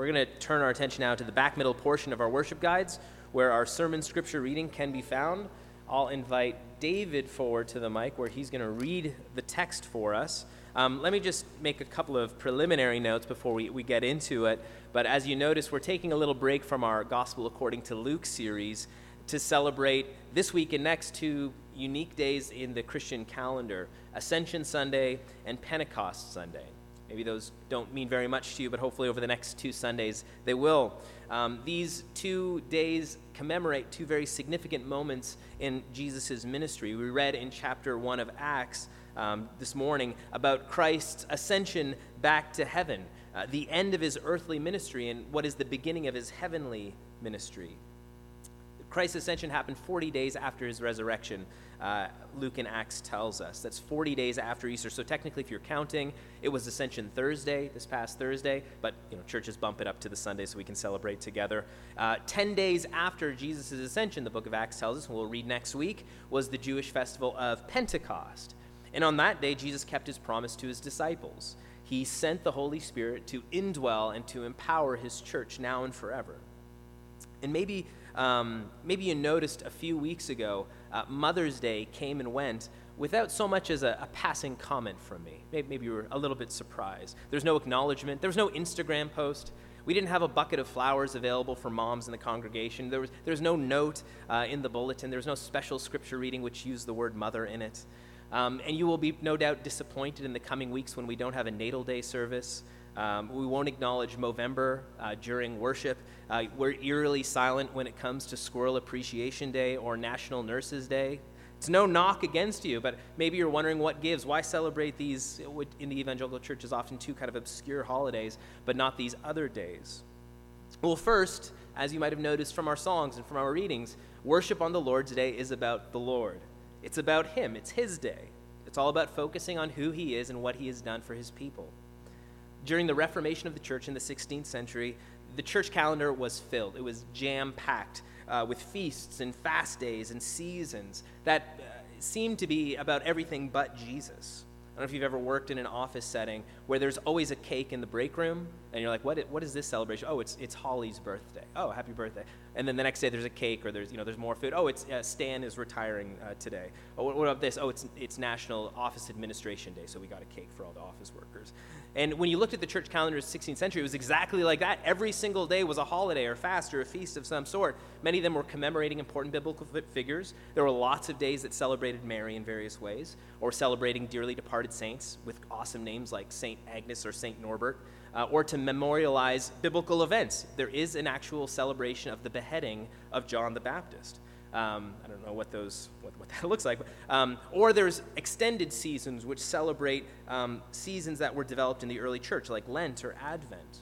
we're going to turn our attention now to the back middle portion of our worship guides where our sermon scripture reading can be found. I'll invite David forward to the mic where he's going to read the text for us. Um, let me just make a couple of preliminary notes before we, we get into it. But as you notice, we're taking a little break from our Gospel According to Luke series to celebrate this week and next two unique days in the Christian calendar Ascension Sunday and Pentecost Sunday. Maybe those don't mean very much to you, but hopefully over the next two Sundays they will. Um, these two days commemorate two very significant moments in Jesus' ministry. We read in chapter 1 of Acts um, this morning about Christ's ascension back to heaven, uh, the end of his earthly ministry, and what is the beginning of his heavenly ministry. Christ's ascension happened 40 days after his resurrection uh, Luke and Acts tells us. That's 40 days after Easter. So technically, if you're counting, it was Ascension Thursday, this past Thursday, but you know, churches bump it up to the Sunday so we can celebrate together. Uh, 10 days after Jesus' ascension, the book of Acts tells us, and we'll read next week, was the Jewish festival of Pentecost. And on that day, Jesus kept his promise to his disciples. He sent the Holy Spirit to indwell and to empower his church now and forever. And maybe, um, maybe you noticed a few weeks ago uh, Mother's Day came and went without so much as a, a passing comment from me. Maybe, maybe, you were a little bit surprised. There's no acknowledgement, there was no Instagram post. We didn't have a bucket of flowers available for moms in the congregation. There was, there was no note uh, in the bulletin. There was no special scripture reading which used the word mother in it. Um, and you will be no doubt disappointed in the coming weeks when we don't have a natal day service. Um, we won't acknowledge Movember uh, during worship. Uh, we're eerily silent when it comes to Squirrel Appreciation Day or National Nurses Day. It's no knock against you, but maybe you're wondering what gives. Why celebrate these in the evangelical church is often two kind of obscure holidays, but not these other days? Well, first, as you might have noticed from our songs and from our readings, worship on the Lord's Day is about the Lord. It's about Him, it's His day. It's all about focusing on who He is and what He has done for His people. During the Reformation of the church in the 16th century, the church calendar was filled. It was jam packed uh, with feasts and fast days and seasons that uh, seemed to be about everything but Jesus. I don't know if you've ever worked in an office setting where there's always a cake in the break room, and you're like, what, what is this celebration? Oh, it's, it's Holly's birthday. Oh, happy birthday. And then the next day there's a cake or there's, you know, there's more food. Oh, it's uh, Stan is retiring uh, today. Oh, what, what about this? Oh, it's, it's National Office Administration Day, so we got a cake for all the office workers. And when you looked at the church calendar of the 16th century, it was exactly like that. Every single day was a holiday or fast or a feast of some sort. Many of them were commemorating important biblical figures. There were lots of days that celebrated Mary in various ways, or celebrating dearly departed saints with awesome names like St. Agnes or St. Norbert, uh, or to memorialize biblical events. There is an actual celebration of the beheading of John the Baptist. Um, I don't know what those what, what that looks like. Um, or there's extended seasons which celebrate um, seasons that were developed in the early church, like Lent or Advent.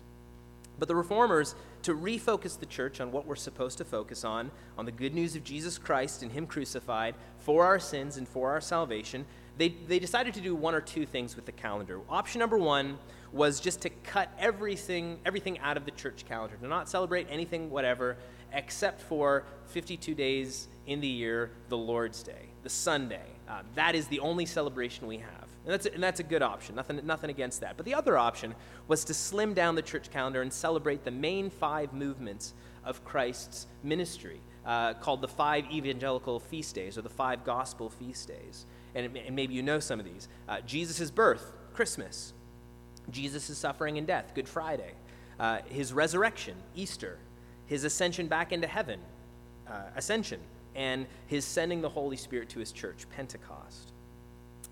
But the reformers, to refocus the church on what we're supposed to focus on, on the good news of Jesus Christ and Him crucified for our sins and for our salvation, they, they decided to do one or two things with the calendar. Option number one was just to cut everything, everything out of the church calendar, to not celebrate anything, whatever, except for 52 days in the year, the Lord's Day, the Sunday. Uh, that is the only celebration we have. And that's, a, and that's a good option, nothing, nothing against that. But the other option was to slim down the church calendar and celebrate the main five movements of Christ's ministry, uh, called the five evangelical feast days or the five gospel feast days. And, and maybe you know some of these uh, Jesus' birth, Christmas, Jesus' suffering and death, Good Friday, uh, his resurrection, Easter, his ascension back into heaven, uh, ascension, and his sending the Holy Spirit to his church, Pentecost.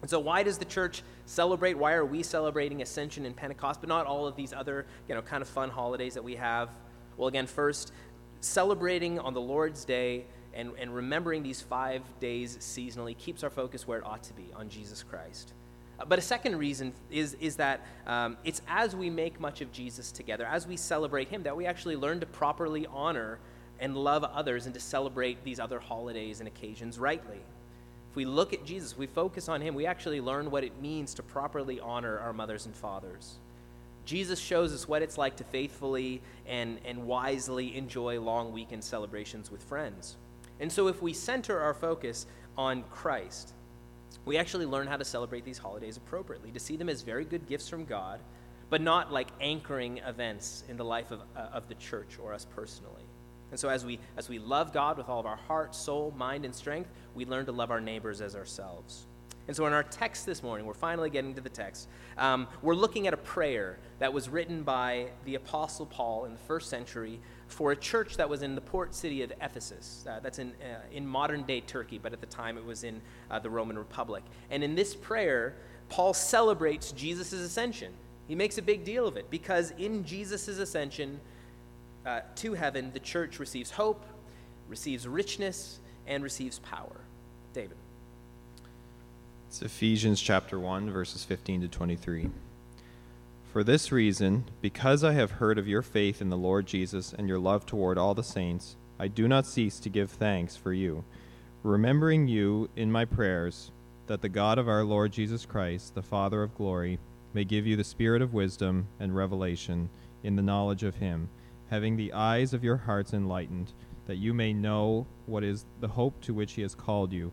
And so, why does the church celebrate? Why are we celebrating Ascension and Pentecost, but not all of these other, you know, kind of fun holidays that we have? Well, again, first, celebrating on the Lord's Day and, and remembering these five days seasonally keeps our focus where it ought to be on Jesus Christ. Uh, but a second reason is, is that um, it's as we make much of Jesus together, as we celebrate Him, that we actually learn to properly honor and love others and to celebrate these other holidays and occasions rightly. If we look at Jesus, we focus on Him, we actually learn what it means to properly honor our mothers and fathers. Jesus shows us what it's like to faithfully and, and wisely enjoy long weekend celebrations with friends. And so, if we center our focus on Christ, we actually learn how to celebrate these holidays appropriately, to see them as very good gifts from God, but not like anchoring events in the life of, uh, of the church or us personally. And so, as we, as we love God with all of our heart, soul, mind, and strength, we learn to love our neighbors as ourselves. And so, in our text this morning, we're finally getting to the text. Um, we're looking at a prayer that was written by the Apostle Paul in the first century for a church that was in the port city of Ephesus. Uh, that's in, uh, in modern day Turkey, but at the time it was in uh, the Roman Republic. And in this prayer, Paul celebrates Jesus' ascension. He makes a big deal of it because in Jesus' ascension uh, to heaven, the church receives hope, receives richness, and receives power. David. It's Ephesians chapter 1, verses 15 to 23. For this reason, because I have heard of your faith in the Lord Jesus and your love toward all the saints, I do not cease to give thanks for you, remembering you in my prayers, that the God of our Lord Jesus Christ, the Father of glory, may give you the spirit of wisdom and revelation in the knowledge of him, having the eyes of your hearts enlightened, that you may know what is the hope to which he has called you.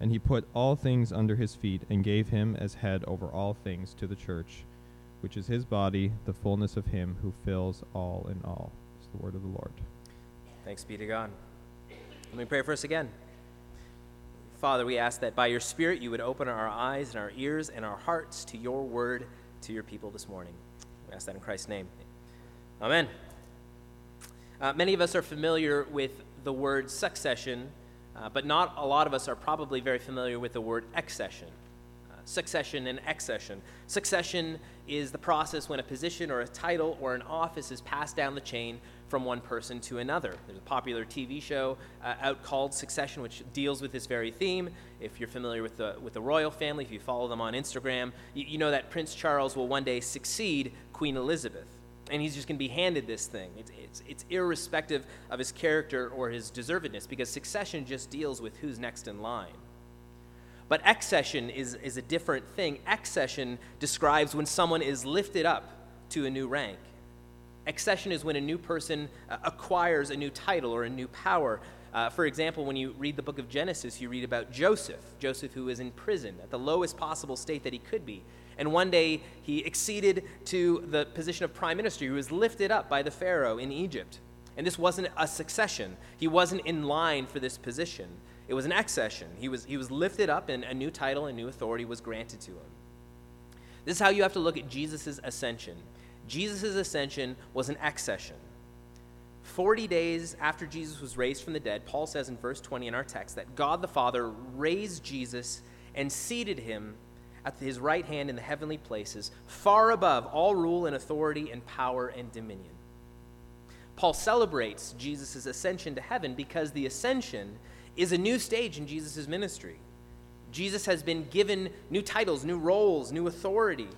And he put all things under his feet and gave him as head over all things to the church which is his body, the fullness of him who fills all in all. It's the word of the Lord. Thanks be to God. Let me pray for us again. Father, we ask that by your Spirit you would open our eyes and our ears and our hearts to your word to your people this morning. We ask that in Christ's name. Amen. Uh, many of us are familiar with the word succession, uh, but not a lot of us are probably very familiar with the word accession succession and accession. Succession is the process when a position or a title or an office is passed down the chain from one person to another. There's a popular TV show uh, out called Succession, which deals with this very theme. If you're familiar with the, with the royal family, if you follow them on Instagram, you, you know that Prince Charles will one day succeed Queen Elizabeth. And he's just going to be handed this thing. It's, it's, it's irrespective of his character or his deservedness because succession just deals with who's next in line. But accession is, is a different thing. Accession describes when someone is lifted up to a new rank. Accession is when a new person uh, acquires a new title or a new power. Uh, for example, when you read the book of Genesis, you read about Joseph, Joseph who is in prison at the lowest possible state that he could be. And one day he acceded to the position of prime minister. He was lifted up by the Pharaoh in Egypt. And this wasn't a succession, he wasn't in line for this position. It was an accession. He was, he was lifted up, and a new title and new authority was granted to him. This is how you have to look at Jesus' ascension. Jesus' ascension was an accession. 40 days after Jesus was raised from the dead, Paul says in verse 20 in our text that God the Father raised Jesus and seated him at his right hand in the heavenly places, far above all rule and authority and power and dominion. Paul celebrates Jesus' ascension to heaven because the ascension is a new stage in Jesus' ministry. Jesus has been given new titles, new roles, new authority.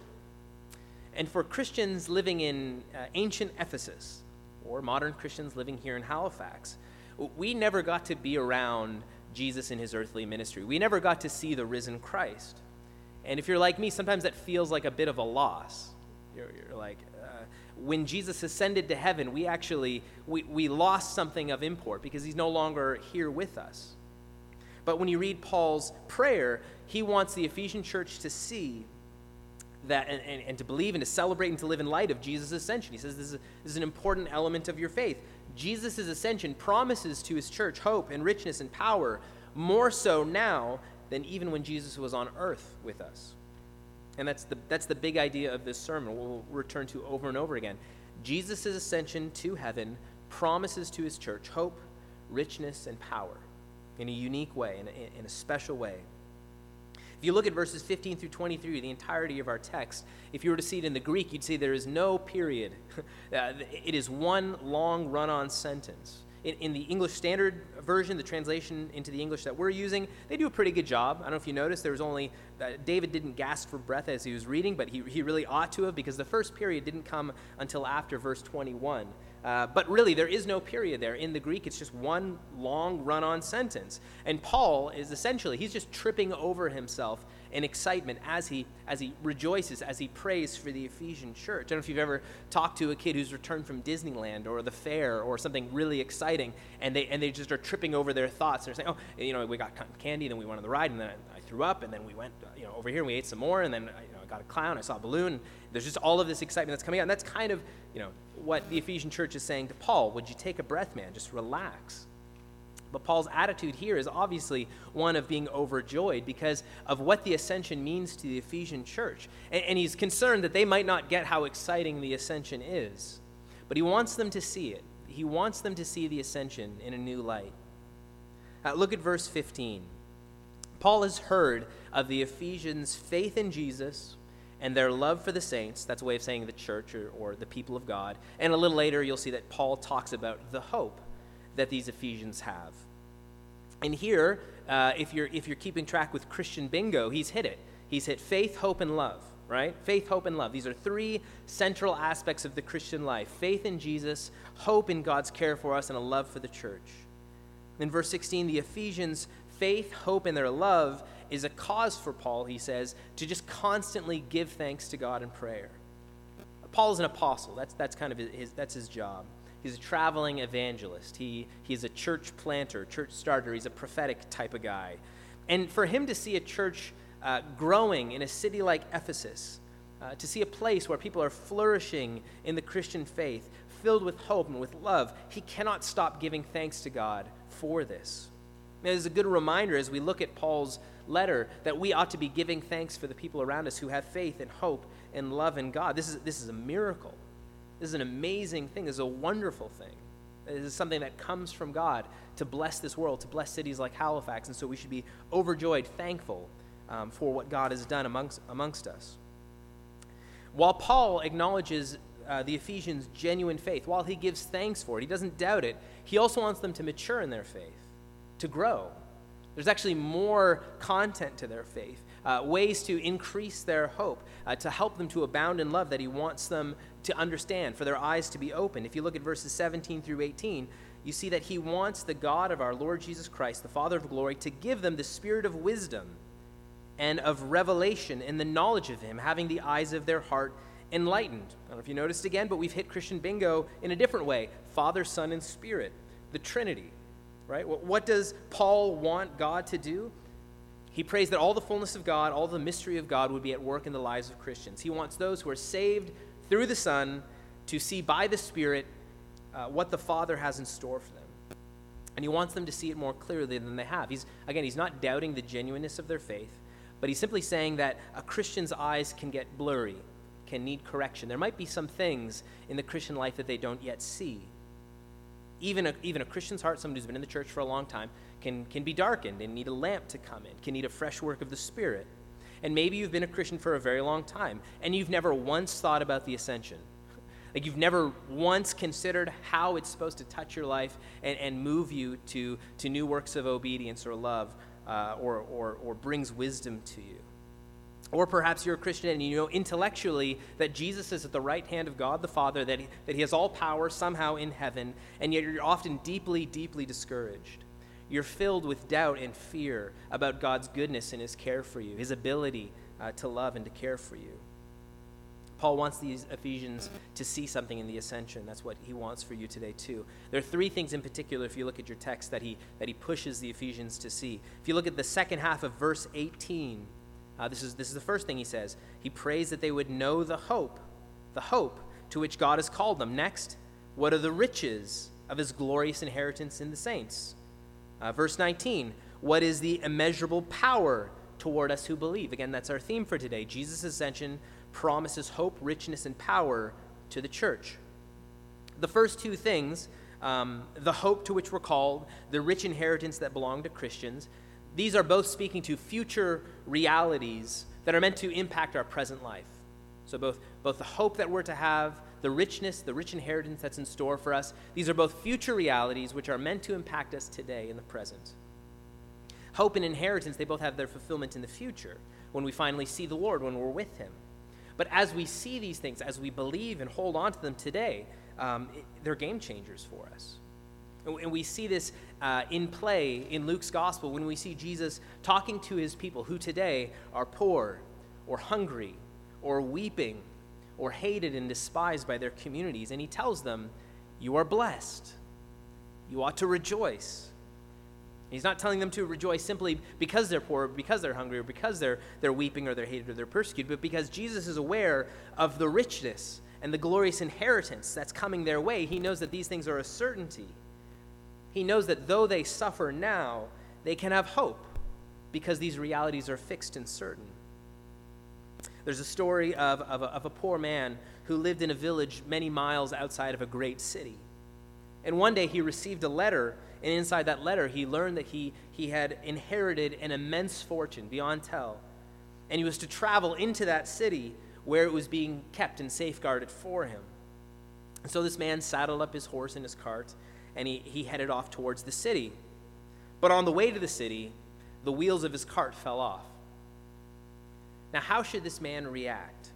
And for Christians living in uh, ancient Ephesus, or modern Christians living here in Halifax, we never got to be around Jesus in his earthly ministry. We never got to see the risen Christ. And if you're like me, sometimes that feels like a bit of a loss. You're, you're like, uh, when Jesus ascended to heaven, we actually we, we lost something of import because he's no longer here with us. But when you read Paul's prayer, he wants the Ephesian church to see that and, and, and, to believe and to celebrate and to live in light of Jesus' ascension. He says this is, this is an important element of your faith. Jesus' ascension promises to his church hope and richness and power more so now than even when Jesus was on earth with us. And that's the, that's the big idea of this sermon, we'll return to over and over again. Jesus' ascension to heaven promises to his church hope, richness, and power in a unique way, in a, in a special way. If you look at verses 15 through 23, the entirety of our text, if you were to see it in the Greek, you'd see there is no period. uh, it is one long run on sentence. In, in, the English Standard Version, the translation into the English that we're using, they do a pretty good job. I don't know if you noticed, there was only, uh, David didn't gasp for breath as he was reading, but he, he really ought to have because the first period didn't come until after verse 21. Uh, but really, there is no period there. In the Greek, it's just one long run on sentence. And Paul is essentially, he's just tripping over himself in excitement as he, as he rejoices, as he prays for the Ephesian church. I don't know if you've ever talked to a kid who's returned from Disneyland or the fair or something really exciting, and they, and they just are tripping over their thoughts. They're saying, oh, you know, we got candy, then we went on the ride, and then I, I threw up, and then we went, you know, over here and we ate some more, and then you know, I got a clown, I saw a balloon. There's just all of this excitement that's coming out, and that's kind of, you know, what the Ephesian church is saying to Paul. Would you take a breath, man? Just relax. But Paul's attitude here is obviously one of being overjoyed because of what the ascension means to the Ephesian church. And, and, he's concerned that they might not get how exciting the ascension is. But he wants them to see it. He wants them to see the ascension in a new light. Uh, look at verse 15. Paul has heard of the Ephesians' faith in Jesus and their love for the saints. That's a way of saying the church or, or the people of God. And a little later, you'll see that Paul talks about the hope that these Ephesians have. And here, uh, if, you're, if you're keeping track with Christian bingo, he's hit it. He's hit faith, hope, and love, right? Faith, hope, and love. These are three central aspects of the Christian life faith in Jesus, hope in God's care for us, and a love for the church. In verse 16, the Ephesians' faith, hope, and their love is a cause for Paul, he says, to just constantly give thanks to God in prayer. Paul is an apostle. That's, that's kind of his, that's his job. He's a traveling evangelist. He, he's a church planter, church starter. He's a prophetic type of guy. And for him to see a church uh, growing in a city like Ephesus, uh, to see a place where people are flourishing in the Christian faith, filled with hope and with love, he cannot stop giving thanks to God for this. It is a good reminder as we look at Paul's letter that we ought to be giving thanks for the people around us who have faith and hope and love in God. This is, this is a miracle. This is an amazing thing. This is a wonderful thing. This is something that comes from God to bless this world, to bless cities like Halifax. And so we should be overjoyed, thankful um, for what God has done amongst, amongst us. While Paul acknowledges uh, the Ephesians' genuine faith, while he gives thanks for it, he doesn't doubt it, he also wants them to mature in their faith, to grow. There's actually more content to their faith, uh, ways to increase their hope, uh, to help them to abound in love that he wants them to understand, for their eyes to be open. If you look at verses 17 through 18, you see that he wants the God of our Lord Jesus Christ, the Father of glory, to give them the spirit of wisdom and of revelation and the knowledge of him, having the eyes of their heart enlightened. I don't know if you noticed again, but we've hit Christian bingo in a different way Father, Son, and Spirit, the Trinity. Right? What does Paul want God to do? He prays that all the fullness of God, all the mystery of God would be at work in the lives of Christians. He wants those who are saved through the Son to see by the Spirit uh, what the Father has in store for them. And he wants them to see it more clearly than they have. He's, again, he's not doubting the genuineness of their faith, but he's simply saying that a Christian's eyes can get blurry, can need correction. There might be some things in the Christian life that they don't yet see. Even a, even a Christian's heart, someone who's been in the church for a long time, can, can be darkened and need a lamp to come in, can need a fresh work of the Spirit. And maybe you've been a Christian for a very long time and you've never once thought about the ascension. Like you've never once considered how it's supposed to touch your life and, and move you to, to new works of obedience or love uh, or, or, or brings wisdom to you. Or perhaps you're a Christian and you know intellectually that Jesus is at the right hand of God the Father, that he, that he has all power somehow in heaven, and yet you're often deeply, deeply discouraged. You're filled with doubt and fear about God's goodness and his care for you, his ability uh, to love and to care for you. Paul wants these Ephesians to see something in the ascension. That's what he wants for you today, too. There are three things in particular, if you look at your text, that he, that he pushes the Ephesians to see. If you look at the second half of verse 18, uh, this, is, this is the first thing he says. He prays that they would know the hope, the hope to which God has called them. Next, what are the riches of his glorious inheritance in the saints? Uh, verse 19, what is the immeasurable power toward us who believe? Again, that's our theme for today. Jesus' ascension promises hope, richness, and power to the church. The first two things, um, the hope to which we're called, the rich inheritance that belong to Christians, these are both speaking to future realities that are meant to impact our present life. So, both, both the hope that we're to have, the richness, the rich inheritance that's in store for us. These are both future realities which are meant to impact us today in the present. Hope and inheritance, they both have their fulfillment in the future when we finally see the Lord, when we're with Him. But as we see these things, as we believe and hold on to them today, um, they're game changers for us. And we see this uh, in play in Luke's gospel when we see Jesus talking to his people who today are poor or hungry or weeping or hated and despised by their communities. And he tells them, You are blessed. You ought to rejoice. He's not telling them to rejoice simply because they're poor, or because they're hungry, or because they're, they're weeping, or they're hated, or they're persecuted, but because Jesus is aware of the richness and the glorious inheritance that's coming their way. He knows that these things are a certainty. He knows that though they suffer now, they can have hope because these realities are fixed and certain. There's a story of, of, a, of a poor man who lived in a village many miles outside of a great city. And one day he received a letter, and inside that letter, he learned that he, he had inherited an immense fortune beyond tell. And he was to travel into that city where it was being kept and safeguarded for him. And so this man saddled up his horse and his cart, and he, he headed off towards the city. But on the way to the city, the wheels of his cart fell off. Now, how should this man react?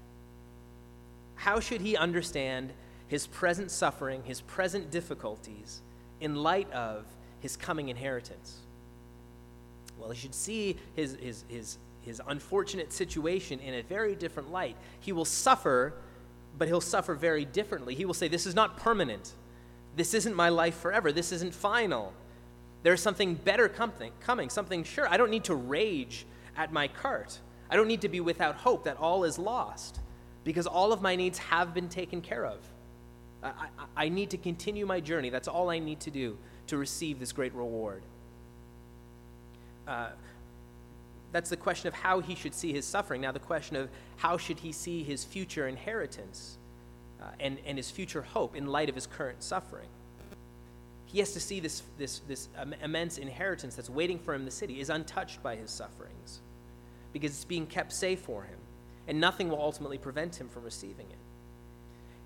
How should he understand his present suffering, his present difficulties, in light of his coming inheritance? Well, he should see his, his, his, his unfortunate situation in a very different light. He will suffer, but he'll suffer very differently. He will say, This is not permanent. This isn't my life forever. This isn't final. There's something better coming, coming, something sure. I don't need to rage at my cart. I don't need to be without hope that all is lost because all of my needs have been taken care of. I, I, I, need to continue my journey. That's all I need to do to receive this great reward. Uh, that's the question of how he should see his suffering. Now, the question of how should he see his future inheritance uh, and, and his future hope in light of his current suffering. He has to see this, this, this immense inheritance that's waiting for him in the city is untouched by his sufferings because it's being kept safe for him, and nothing will ultimately prevent him from receiving it.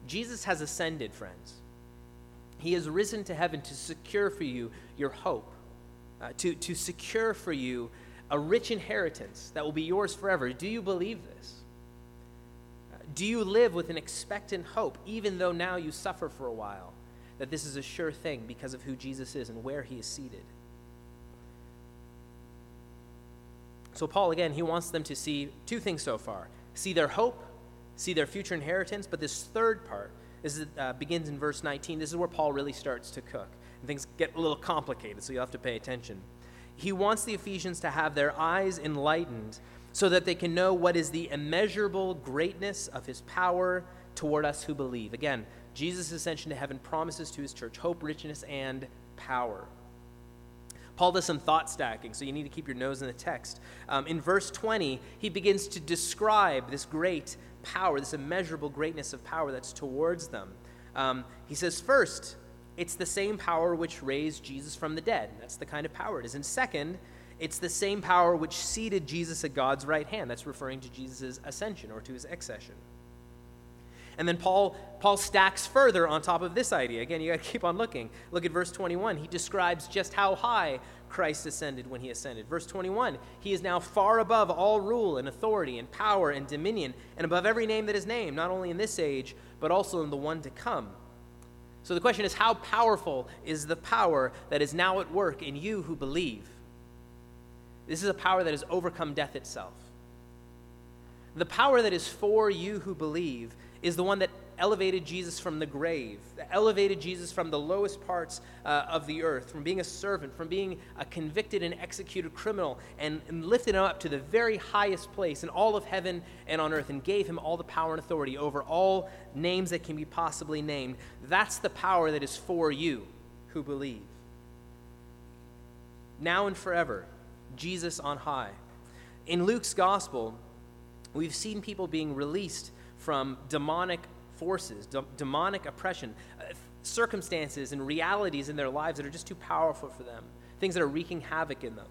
Jesus has ascended, friends. He has risen to heaven to secure for you your hope, uh, to, to secure for you a rich inheritance that will be yours forever. Do you believe this? Uh, do you live with an expectant hope, even though now you suffer for a while, that this is a sure thing because of who Jesus is and where he is seated? So, Paul, again, he wants them to see two things so far see their hope, see their future inheritance, but this third part is, uh, begins in verse 19. This is where Paul really starts to cook. And things get a little complicated, so you'll have to pay attention. He wants the Ephesians to have their eyes enlightened so that they can know what is the immeasurable greatness of his power toward us who believe. Again, Jesus' ascension to heaven promises to his church hope, richness, and power. Paul does some thought stacking, so you need to keep your nose in the text. Um, in verse 20, he begins to describe this great power, this immeasurable greatness of power that's towards them. Um, he says, first, it's the same power which raised Jesus from the dead. That's the kind of power it is. And second, it's the same power which seated Jesus at God's right hand. That's referring to Jesus' ascension or to his accession. And then Paul, Paul stacks further on top of this idea. Again, you got to keep on looking. Look at verse 21. He describes just how high Christ ascended when he ascended. Verse 21 He is now far above all rule and authority and power and dominion, and above every name that is named, not only in this age, but also in the one to come. So the question is how powerful is the power that is now at work in you who believe? This is a power that has overcome death itself. The power that is for you who believe is the one that elevated Jesus from the grave, that elevated Jesus from the lowest parts uh, of the earth, from being a servant, from being a convicted and executed criminal, and, and lifted him up to the very highest place in all of heaven and on earth, and gave him all the power and authority over all names that can be possibly named. That's the power that is for you who believe. Now and forever, Jesus on high. In Luke's gospel, we've seen people being released from demonic forces, de- demonic oppression, uh, circumstances and realities in their lives that are just too powerful for them, things that are wreaking havoc in them.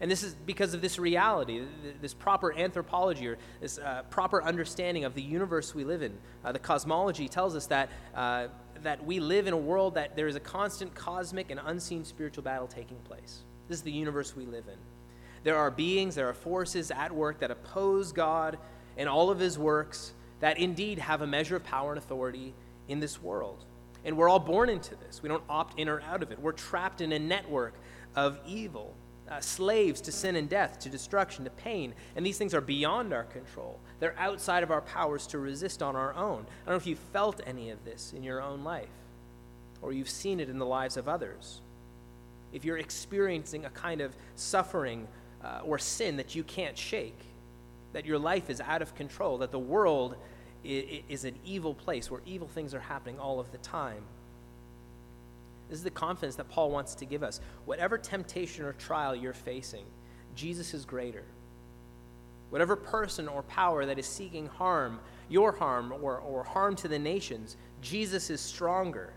And this is because of this reality, this proper anthropology or this uh, proper understanding of the universe we live in. Uh, the cosmology tells us that, uh, that we live in a world that there is a constant cosmic and unseen spiritual battle taking place. This is the universe we live in. There are beings, there are forces at work that oppose God and all of his works that indeed have a measure of power and authority in this world. And we're all born into this. We don't opt in or out of it. We're trapped in a network of evil uh, slaves to sin and death, to destruction, to pain. And these things are beyond our control. They're outside of our powers to resist on our own. I don't know if you've felt any of this in your own life or you've seen it in the lives of others. If you're experiencing a kind of suffering uh, or sin that you can't shake, that your life is out of control, that the world is, an evil place where evil things are happening all of the time this is the confidence that Paul wants to give us. Whatever temptation or trial you're facing, Jesus is greater. Whatever person or power that is seeking harm, your harm, or, or harm to the nations, Jesus is stronger.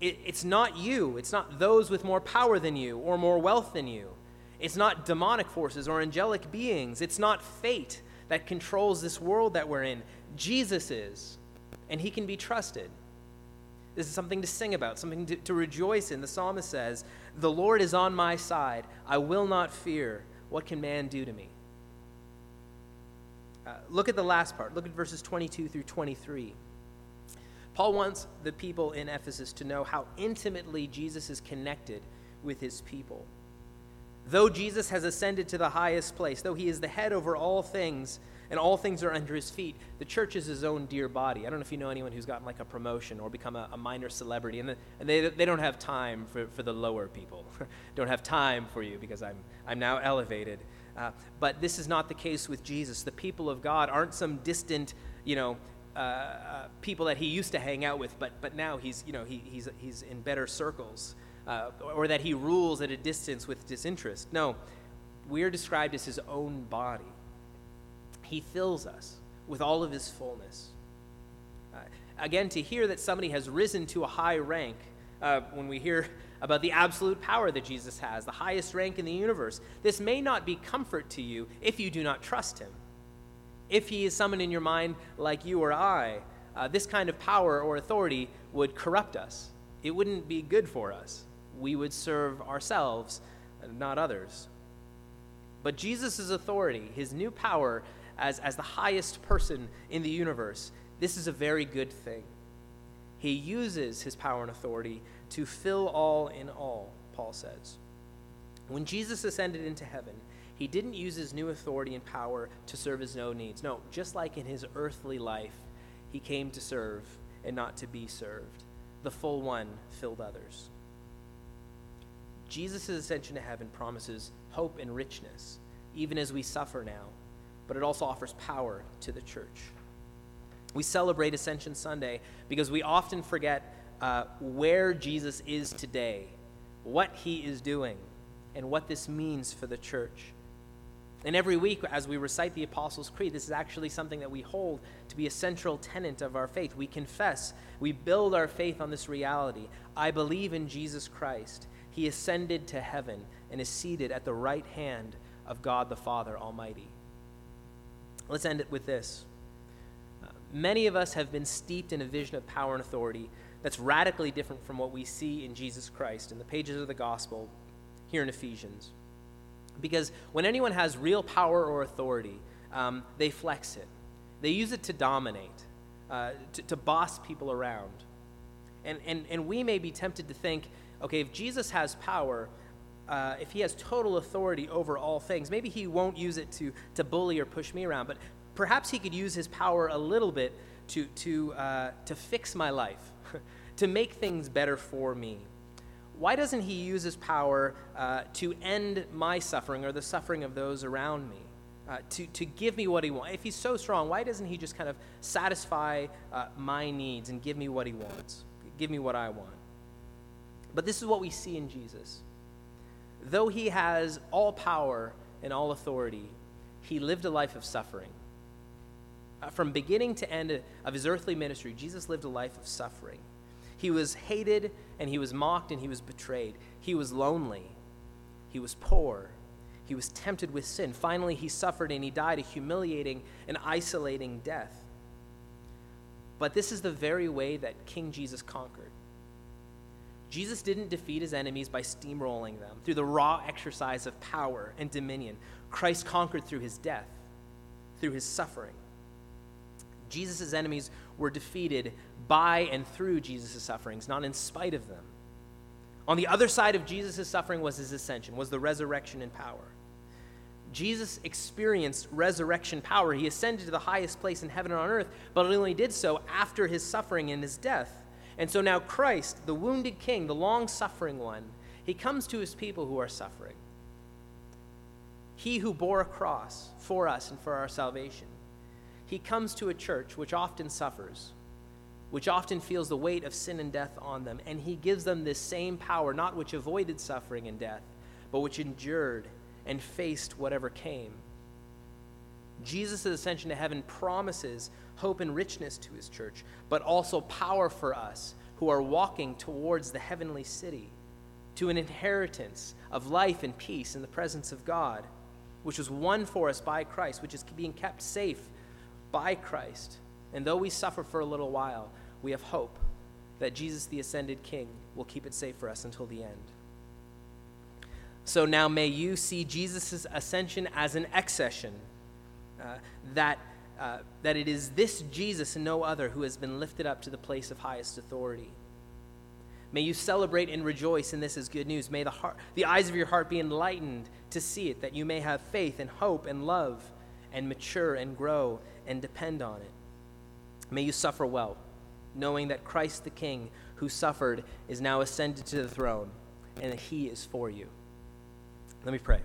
It, it's not you, it's not those with more power than you or more wealth than you. It's not demonic forces or angelic beings. It's not fate that controls this world that we're in. Jesus is, and he can be trusted. This is something to sing about, something to, to rejoice in. The psalmist says, The Lord is on my side. I will not fear. What can man do to me? Uh, look at the last part. Look at verses 22 through 23. Paul wants the people in Ephesus to know how intimately Jesus is connected with his people. Though Jesus has ascended to the highest place, though he is the head over all things, and all things are under his feet. The church is his own dear body. I don't know if you know anyone who's gotten like a promotion or become a, a minor celebrity, and, the, and they, they don't have time for, for the lower people. don't have time for you because I'm, I'm now elevated. Uh, but this is not the case with Jesus. The people of God aren't some distant, you know, uh, uh, people that he used to hang out with, but, but now he's, you know, he, he's, he's in better circles, uh, or that he rules at a distance with disinterest. No, we are described as his own body. He fills us with all of his fullness. Uh, again, to hear that somebody has risen to a high rank, uh, when we hear about the absolute power that Jesus has, the highest rank in the universe, this may not be comfort to you if you do not trust him. If he is someone in your mind like you or I, uh, this kind of power or authority would corrupt us. It wouldn't be good for us. We would serve ourselves, not others. But Jesus' authority, his new power, as, as the highest person in the universe, this is a very good thing. He uses his power and authority to fill all in all, Paul says. When Jesus ascended into heaven, he didn't use his new authority and power to serve his own needs. No, just like in his earthly life, he came to serve and not to be served. The full one filled others. Jesus' ascension to heaven promises hope and richness, even as we suffer now but it also offers power to the church. We celebrate Ascension Sunday because we often forget uh, where Jesus is today, what he is doing, and what this means for the church. And every week, as we recite the Apostles' Creed, this is actually something that we hold to be a central tenet of our faith. We confess, we build our faith on this reality. I believe in Jesus Christ. He ascended to heaven and is seated at the right hand of God the Father Almighty. Let's end it with this. Uh, many of us have been steeped in a vision of power and authority that's radically different from what we see in Jesus Christ in the pages of the gospel here in Ephesians. Because when anyone has real power or authority, um, they flex it, they use it to dominate, uh, to, to boss people around. And, and, and we may be tempted to think okay, if Jesus has power, uh, if he has total authority over all things, maybe he won't use it to, to bully or push me around, but perhaps he could use his power a little bit to, to, uh, to fix my life, to make things better for me. Why doesn't he use his power uh, to end my suffering or the suffering of those around me? Uh, to, to give me what he wants. If he's so strong, why doesn't he just kind of satisfy uh, my needs and give me what he wants? Give me what I want. But this is what we see in Jesus though he has all power and all authority, he lived a life of suffering. Uh, from beginning to end of his earthly ministry, Jesus lived a life of suffering. He was hated and he was mocked and he was betrayed. He was lonely. He was poor. He was tempted with sin. Finally, he suffered and he died a humiliating and isolating death. But this is the very way that King Jesus conquered. Jesus didn't defeat his enemies by steamrolling them through the raw exercise of power and dominion. Christ conquered through his death, through his suffering. Jesus' enemies were defeated by and through Jesus' sufferings, not in spite of them. On the other side of Jesus' suffering was his ascension, was the resurrection and power. Jesus experienced resurrection power. He ascended to the highest place in heaven and on earth, but only did so after his suffering and his death. And so now Christ, the wounded king, the long suffering one, he comes to his people who are suffering. He who bore a cross for us and for our salvation. He comes to a church which often suffers, which often feels the weight of sin and death on them, and he gives them this same power, not which avoided suffering and death, but which endured and faced whatever came. Jesus' ascension to heaven promises hope and richness to his church, but also power for us who are walking towards the heavenly city, to an inheritance of life and peace in the presence of God, which was won for us by Christ, which is being kept safe by Christ. And though we suffer for a little while, we have hope that Jesus, the ascended King, will keep it safe for us until the end. So now may you see Jesus' ascension as an accession, uh, that, uh, that it is this Jesus and no other who has been lifted up to the place of highest authority. May you celebrate and rejoice in this as good news. May the, heart, the eyes of your heart be enlightened to see it, that you may have faith and hope and love and mature and grow and depend on it. May you suffer well, knowing that Christ the King who suffered is now ascended to the throne and that he is for you. Let me pray.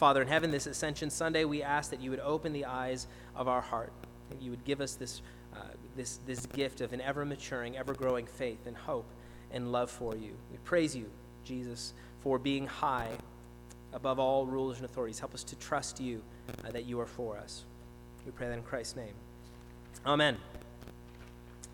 Father in heaven, this Ascension Sunday, we ask that you would open the eyes of our heart, that you would give us this, uh, this, this gift of an ever maturing, ever growing faith and hope and love for you. We praise you, Jesus, for being high above all rulers and authorities. Help us to trust you uh, that you are for us. We pray that in Christ's name. Amen.